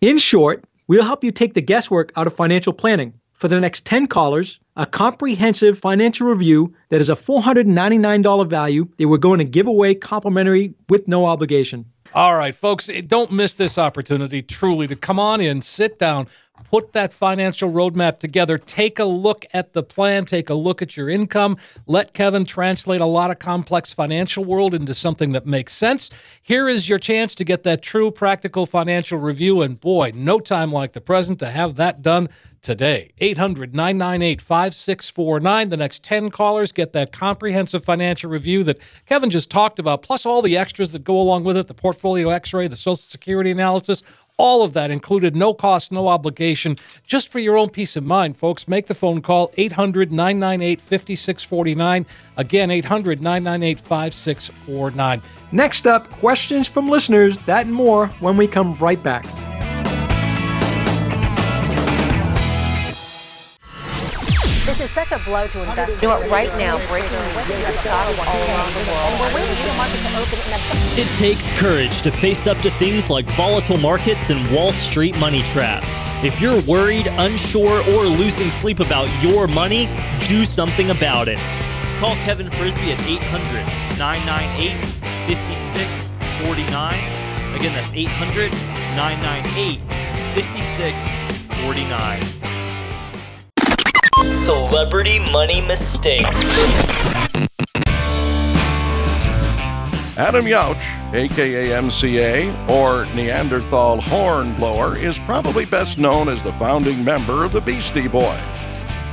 In short, we'll help you take the guesswork out of financial planning. For the next 10 callers, a comprehensive financial review that is a $499 value that we're going to give away complimentary with no obligation. All right, folks, eh, don't miss this opportunity truly to come on in, sit down, put that financial roadmap together, take a look at the plan, take a look at your income, let Kevin translate a lot of complex financial world into something that makes sense. Here is your chance to get that true practical financial review and boy, no time like the present to have that done today. 800 998 5649. The next 10 callers get that comprehensive financial review that Kevin just talked about, plus all the extras that go along with it the portfolio x ray, the Social Security analysis. All of that included, no cost, no obligation, just for your own peace of mind, folks. Make the phone call 800 998 5649. Again, 800 998 5649. Next up, questions from listeners, that and more when we come right back. Such a blow to investors. You know what? Right now, breaking news: your stocks all around the world, and we're waiting for the market to open. And It takes courage to face up to things like volatile markets and Wall Street money traps. If you're worried, unsure, or losing sleep about your money, do something about it. Call Kevin Frisby at 800 998 5649. Again, that's 800 998 5649. Celebrity money mistakes. Adam Yauch, aka MCA, or Nathaniel Hornblower, is probably best known as the founding member of the Beastie Boys.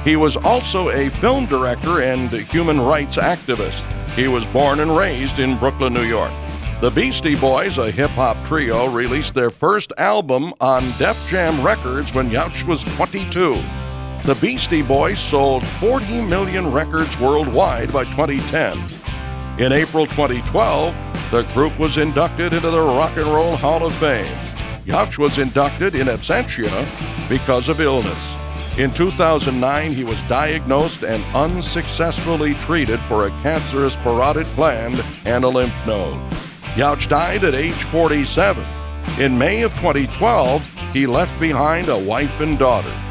He was also a film director and human rights activist. He was born and raised in Brooklyn, New York. The Beastie Boys, a hip hop trio, released their first album on Def Jam Records when Yauch was 22. The Beastie Boys sold 40 million records worldwide by 2010. In April 2012, the group was inducted into the Rock and Roll Hall of Fame. Yauch was inducted in absentia because of illness. In 2009, he was diagnosed and unsuccessfully treated for a cancerous parotid gland and a lymph node. Yauch died at age 47. In May of 2012, he left behind a wife and daughter.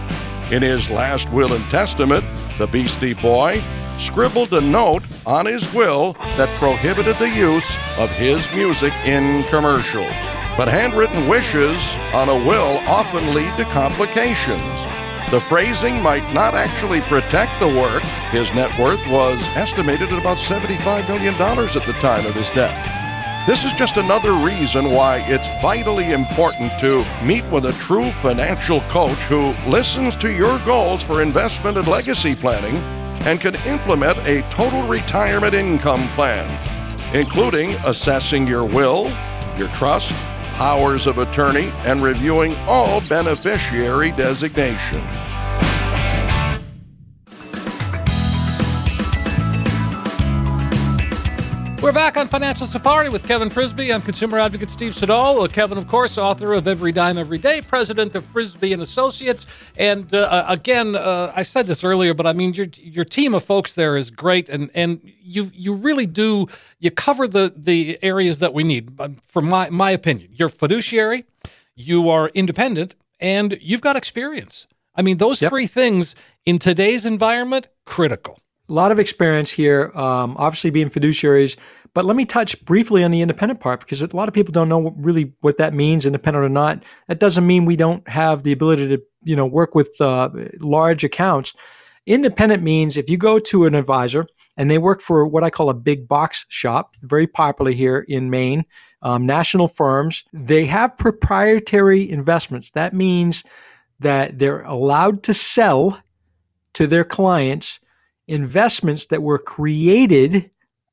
In his last will and testament, the Beastie Boy scribbled a note on his will that prohibited the use of his music in commercials. But handwritten wishes on a will often lead to complications. The phrasing might not actually protect the work. His net worth was estimated at about $75 million at the time of his death. This is just another reason why it's vitally important to meet with a true financial coach who listens to your goals for investment and legacy planning and can implement a total retirement income plan, including assessing your will, your trust, powers of attorney, and reviewing all beneficiary designations. We're back on Financial Safari with Kevin Frisby. I'm consumer advocate Steve Siddall. Uh, Kevin, of course, author of Every Dime Every Day, president of Frisby and Associates. And uh, again, uh, I said this earlier, but I mean, your your team of folks there is great, and and you you really do you cover the the areas that we need. Um, From my my opinion, you're fiduciary, you are independent, and you've got experience. I mean, those three things in today's environment critical. A lot of experience here, um, obviously being fiduciaries. But let me touch briefly on the independent part because a lot of people don't know what- really what that means, independent or not. That doesn't mean we don't have the ability to, you know, work with uh, large accounts. Independent means if you go to an advisor and they work for what I call a big box shop, very popular here in Maine, um, national firms, they have proprietary investments. That means that they're allowed to sell to their clients investments that were created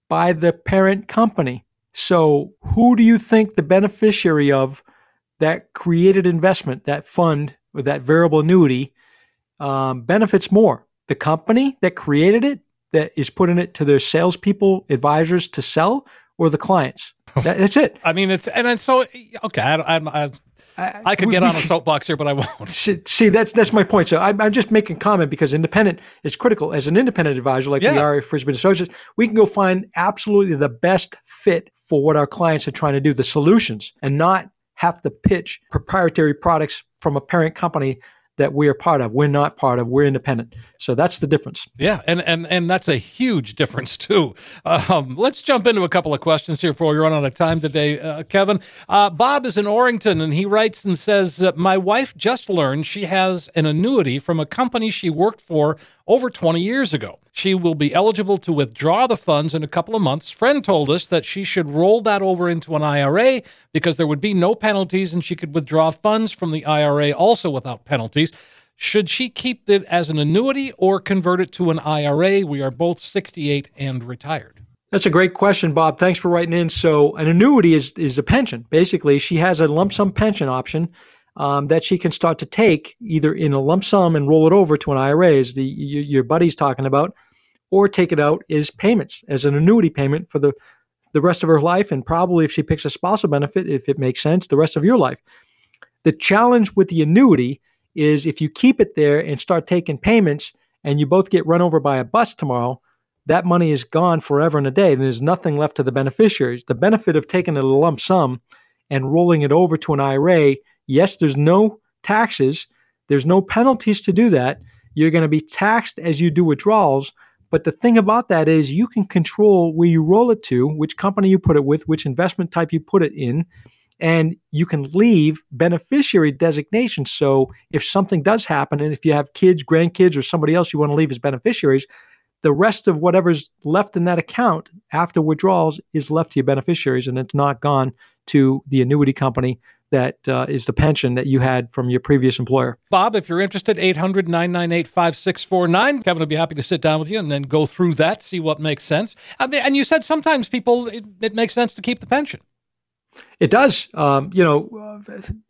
by the parent company. So, who do you think the beneficiary of that created investment, that fund, or that variable annuity um, benefits more? The company that created it, that is putting it to their salespeople, advisors to sell, or the clients? That, that's it. I mean, it's and it's so okay. I, I, I, I could get on a soapbox here, but I won't. See, see, that's that's my point. So I'm, I'm just making comment because independent is critical. As an independent advisor, like we are at Frisby Associates, we can go find absolutely the best fit for what our clients are trying to do, the solutions, and not have to pitch proprietary products from a parent company that we are part of. We're not part of. We're independent. So that's the difference. Yeah, and and and that's a huge difference too. Um, let's jump into a couple of questions here before we run out of time today, uh, Kevin. Uh, Bob is in Orrington, and he writes and says, uh, "My wife just learned she has an annuity from a company she worked for over 20 years ago. She will be eligible to withdraw the funds in a couple of months. Friend told us that she should roll that over into an IRA because there would be no penalties, and she could withdraw funds from the IRA also without penalties." Should she keep it as an annuity or convert it to an IRA? We are both 68 and retired. That's a great question, Bob. Thanks for writing in. So, an annuity is is a pension. Basically, she has a lump sum pension option um, that she can start to take either in a lump sum and roll it over to an IRA, as the y- your buddy's talking about, or take it out as payments as an annuity payment for the the rest of her life, and probably if she picks a spousal benefit, if it makes sense, the rest of your life. The challenge with the annuity is if you keep it there and start taking payments and you both get run over by a bus tomorrow, that money is gone forever and a day. And there's nothing left to the beneficiaries. The benefit of taking a lump sum and rolling it over to an IRA, yes, there's no taxes, there's no penalties to do that. You're going to be taxed as you do withdrawals. But the thing about that is you can control where you roll it to, which company you put it with, which investment type you put it in, and you can leave beneficiary designation. So if something does happen, and if you have kids, grandkids, or somebody else you want to leave as beneficiaries, the rest of whatever's left in that account after withdrawals is left to your beneficiaries and it's not gone to the annuity company that uh, is the pension that you had from your previous employer. Bob, if you're interested, 800 998 5649. Kevin will be happy to sit down with you and then go through that, see what makes sense. I mean, and you said sometimes people, it, it makes sense to keep the pension. It does. Um, you know,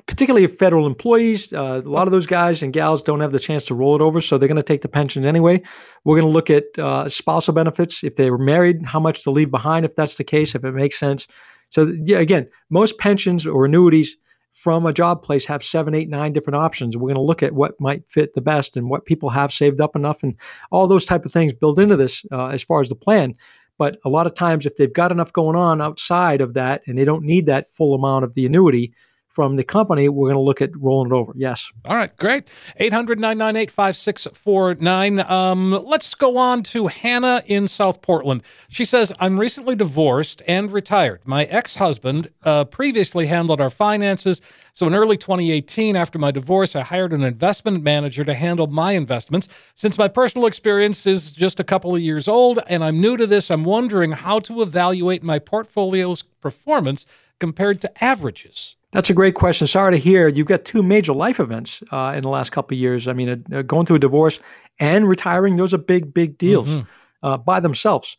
particularly federal employees, uh, a lot of those guys and gals don't have the chance to roll it over, so they're going to take the pension anyway. We're going to look at uh, spousal benefits if they were married, how much to leave behind if that's the case, if it makes sense. So, yeah, again, most pensions or annuities from a job place have seven, eight, nine different options. We're going to look at what might fit the best and what people have saved up enough and all those type of things built into this uh, as far as the plan. But a lot of times, if they've got enough going on outside of that and they don't need that full amount of the annuity, from the company, we're going to look at rolling it over. Yes. All right, great. 800 998 5649. Um, let's go on to Hannah in South Portland. She says, I'm recently divorced and retired. My ex husband uh, previously handled our finances. So in early 2018, after my divorce, I hired an investment manager to handle my investments. Since my personal experience is just a couple of years old and I'm new to this, I'm wondering how to evaluate my portfolio's performance compared to averages. That's a great question. Sorry to hear you've got two major life events uh, in the last couple of years. I mean, uh, going through a divorce and retiring; those are big, big deals mm-hmm. uh, by themselves.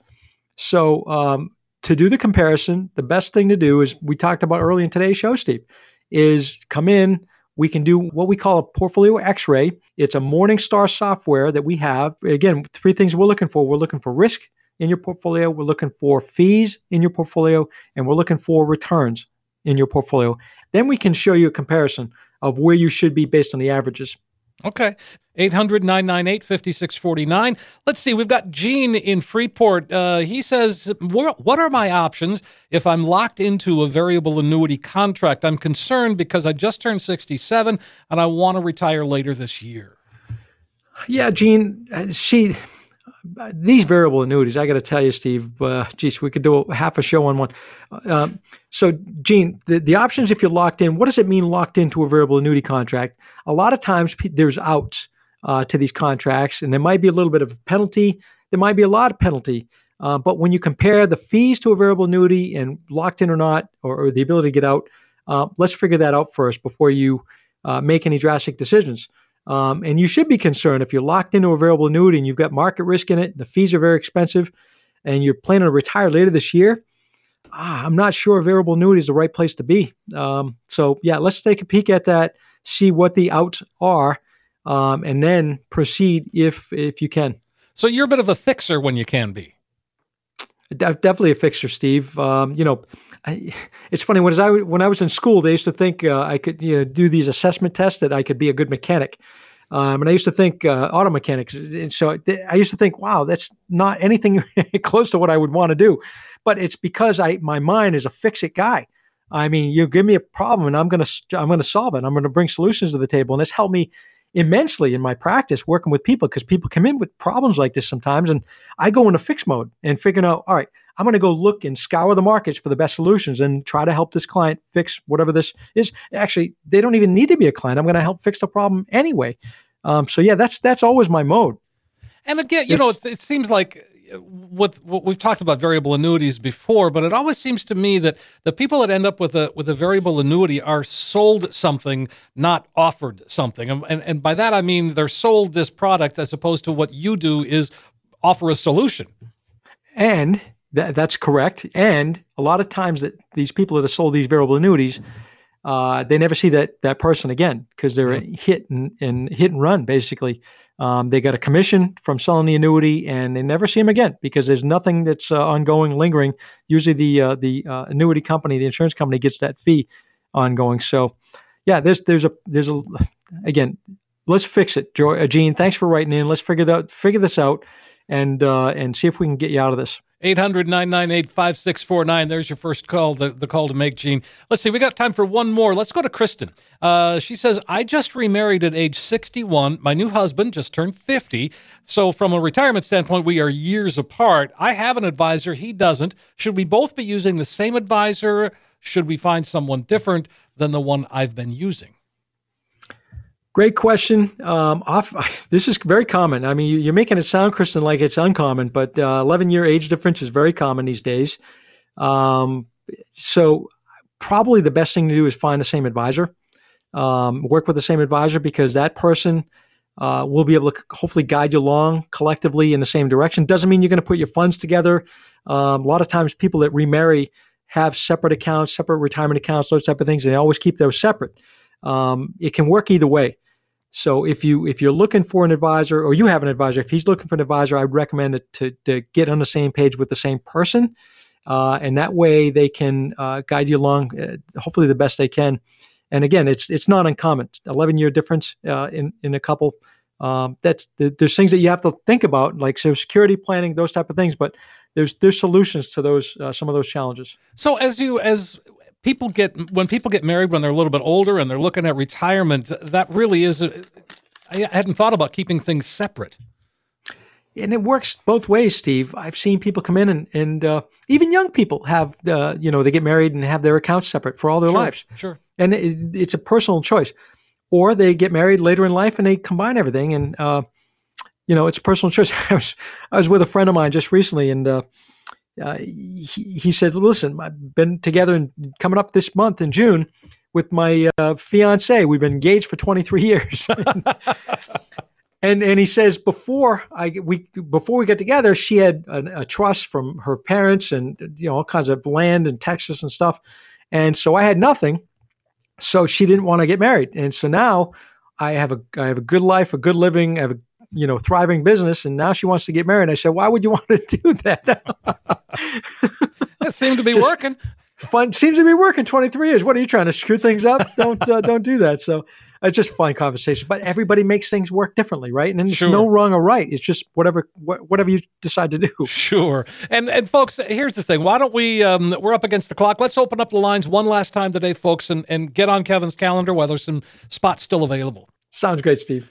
So, um, to do the comparison, the best thing to do is we talked about early in today's show, Steve, is come in. We can do what we call a portfolio X-ray. It's a Morningstar software that we have. Again, three things we're looking for: we're looking for risk in your portfolio, we're looking for fees in your portfolio, and we're looking for returns in your portfolio. Then we can show you a comparison of where you should be based on the averages. Okay. 800 998 5649. Let's see. We've got Gene in Freeport. Uh, he says, What are my options if I'm locked into a variable annuity contract? I'm concerned because I just turned 67 and I want to retire later this year. Yeah, Gene, uh, she these variable annuities, I got to tell you, Steve, uh, geez, we could do a, half a show on one. Um, so, Gene, the, the options if you're locked in, what does it mean locked into a variable annuity contract? A lot of times there's outs uh, to these contracts, and there might be a little bit of a penalty. There might be a lot of penalty. Uh, but when you compare the fees to a variable annuity and locked in or not, or, or the ability to get out, uh, let's figure that out first before you uh, make any drastic decisions. Um, and you should be concerned if you're locked into a variable annuity and you've got market risk in it, the fees are very expensive, and you're planning to retire later this year. Ah, I'm not sure variable annuity is the right place to be. Um, so, yeah, let's take a peek at that, see what the outs are, um, and then proceed if if you can. So you're a bit of a fixer when you can be. Definitely a fixer, Steve. Um, you know, I, it's funny when I when I was in school, they used to think uh, I could you know do these assessment tests that I could be a good mechanic. Um, and I used to think uh, auto mechanics. And so I used to think, wow, that's not anything close to what I would want to do. But it's because I my mind is a fix it guy. I mean, you give me a problem and I'm gonna I'm gonna solve it. I'm gonna bring solutions to the table, and it's helped me immensely in my practice working with people because people come in with problems like this sometimes, and I go into fix mode and figuring out, all right, I'm going to go look and scour the markets for the best solutions and try to help this client fix whatever this is. Actually, they don't even need to be a client. I'm going to help fix the problem anyway. Um, so yeah, that's that's always my mode. And again, you it's, know, it, it seems like what, what we've talked about variable annuities before, but it always seems to me that the people that end up with a with a variable annuity are sold something, not offered something, and and, and by that I mean they're sold this product as opposed to what you do is offer a solution. And that, that's correct. And a lot of times that these people that have sold these variable annuities, uh, they never see that that person again because they're mm-hmm. hit and, and, hit and run basically. Um, they got a commission from selling the annuity, and they never see them again because there's nothing that's uh, ongoing, lingering. Usually, the uh, the uh, annuity company, the insurance company, gets that fee ongoing. So, yeah, there's there's a there's a again let's fix it, uh, Gene. Thanks for writing in. Let's figure that figure this out, and uh, and see if we can get you out of this. 800 998 5649. There's your first call, the, the call to make, Gene. Let's see, we got time for one more. Let's go to Kristen. Uh, she says, I just remarried at age 61. My new husband just turned 50. So, from a retirement standpoint, we are years apart. I have an advisor, he doesn't. Should we both be using the same advisor? Should we find someone different than the one I've been using? Great question. Um, off, this is very common. I mean, you're making it sound, Kristen, like it's uncommon, but uh, 11 year age difference is very common these days. Um, so, probably the best thing to do is find the same advisor, um, work with the same advisor because that person uh, will be able to hopefully guide you along collectively in the same direction. Doesn't mean you're going to put your funds together. Um, a lot of times, people that remarry have separate accounts, separate retirement accounts, those type of things, and they always keep those separate. Um, it can work either way. So if you if you're looking for an advisor or you have an advisor, if he's looking for an advisor, I'd recommend it to to get on the same page with the same person, uh, and that way they can uh, guide you along, uh, hopefully the best they can. And again, it's it's not uncommon. Eleven year difference uh, in in a couple. Um, that's there's things that you have to think about, like so security planning, those type of things. But there's there's solutions to those uh, some of those challenges. So as you as people get when people get married when they're a little bit older and they're looking at retirement, that really is. A, I hadn't thought about keeping things separate. And it works both ways, Steve. I've seen people come in and, and uh, even young people have, uh, you know, they get married and have their accounts separate for all their sure, lives. Sure. And it, it's a personal choice. Or they get married later in life and they combine everything. And, uh, you know, it's a personal choice. I was, I was with a friend of mine just recently and uh, he, he said, "Listen, I've been together and coming up this month in June with my uh, fiance. We've been engaged for 23 years." and and he says before I we before we got together, she had a, a, trust from her parents and you know all kinds of land in Texas and stuff, and so I had nothing. So she didn't want to get married, and so now I have a I have a good life, a good living, I have a you know thriving business and now she wants to get married. I said why would you want to do that? That seemed to be Just working. fun seems to be working. 23 years. What are you trying to screw things up? Don't uh, don't do that. So it's just fun conversation but everybody makes things work differently right? And there's sure. no wrong or right. It's just whatever wh- whatever you decide to do. Sure. And and folks here's the thing. Why don't we um, we're up against the clock. Let's open up the lines one last time today folks and and get on kevin's calendar while there's some spots still available. Sounds great steve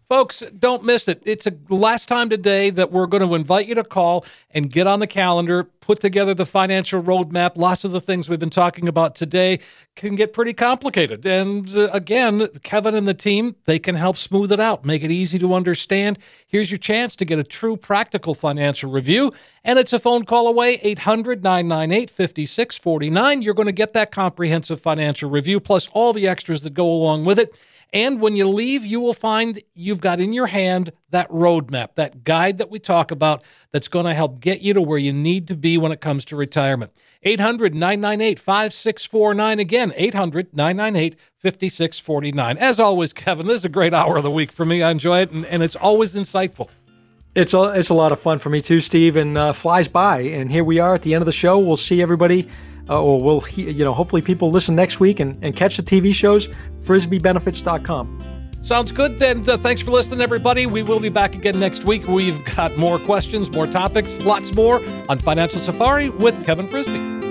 Folks, don't miss it. It's a last time today that we're going to invite you to call and get on the calendar, put together the financial roadmap. Lots of the things we've been talking about today can get pretty complicated. And uh, again, Kevin and the team, they can help smooth it out, make it easy to understand. Here's your chance to get a true practical financial review. And it's a phone call away, 800 998 5649. You're going to get that comprehensive financial review, plus all the extras that go along with it. And when you leave, you will find you've got in your hand that roadmap, that guide that we talk about that's going to help get you to where you need to be when it comes to retirement. 800 998 5649. Again, 800 998 5649. As always, Kevin, this is a great hour of the week for me. I enjoy it, and, and it's always insightful. It's a, it's a lot of fun for me too, Steve, and uh, flies by. And here we are at the end of the show. We'll see everybody uh, or we'll, you know, hopefully people listen next week and, and catch the TV shows, frisbybenefits.com. Sounds good. And uh, thanks for listening, everybody. We will be back again next week. We've got more questions, more topics, lots more on Financial Safari with Kevin Frisby.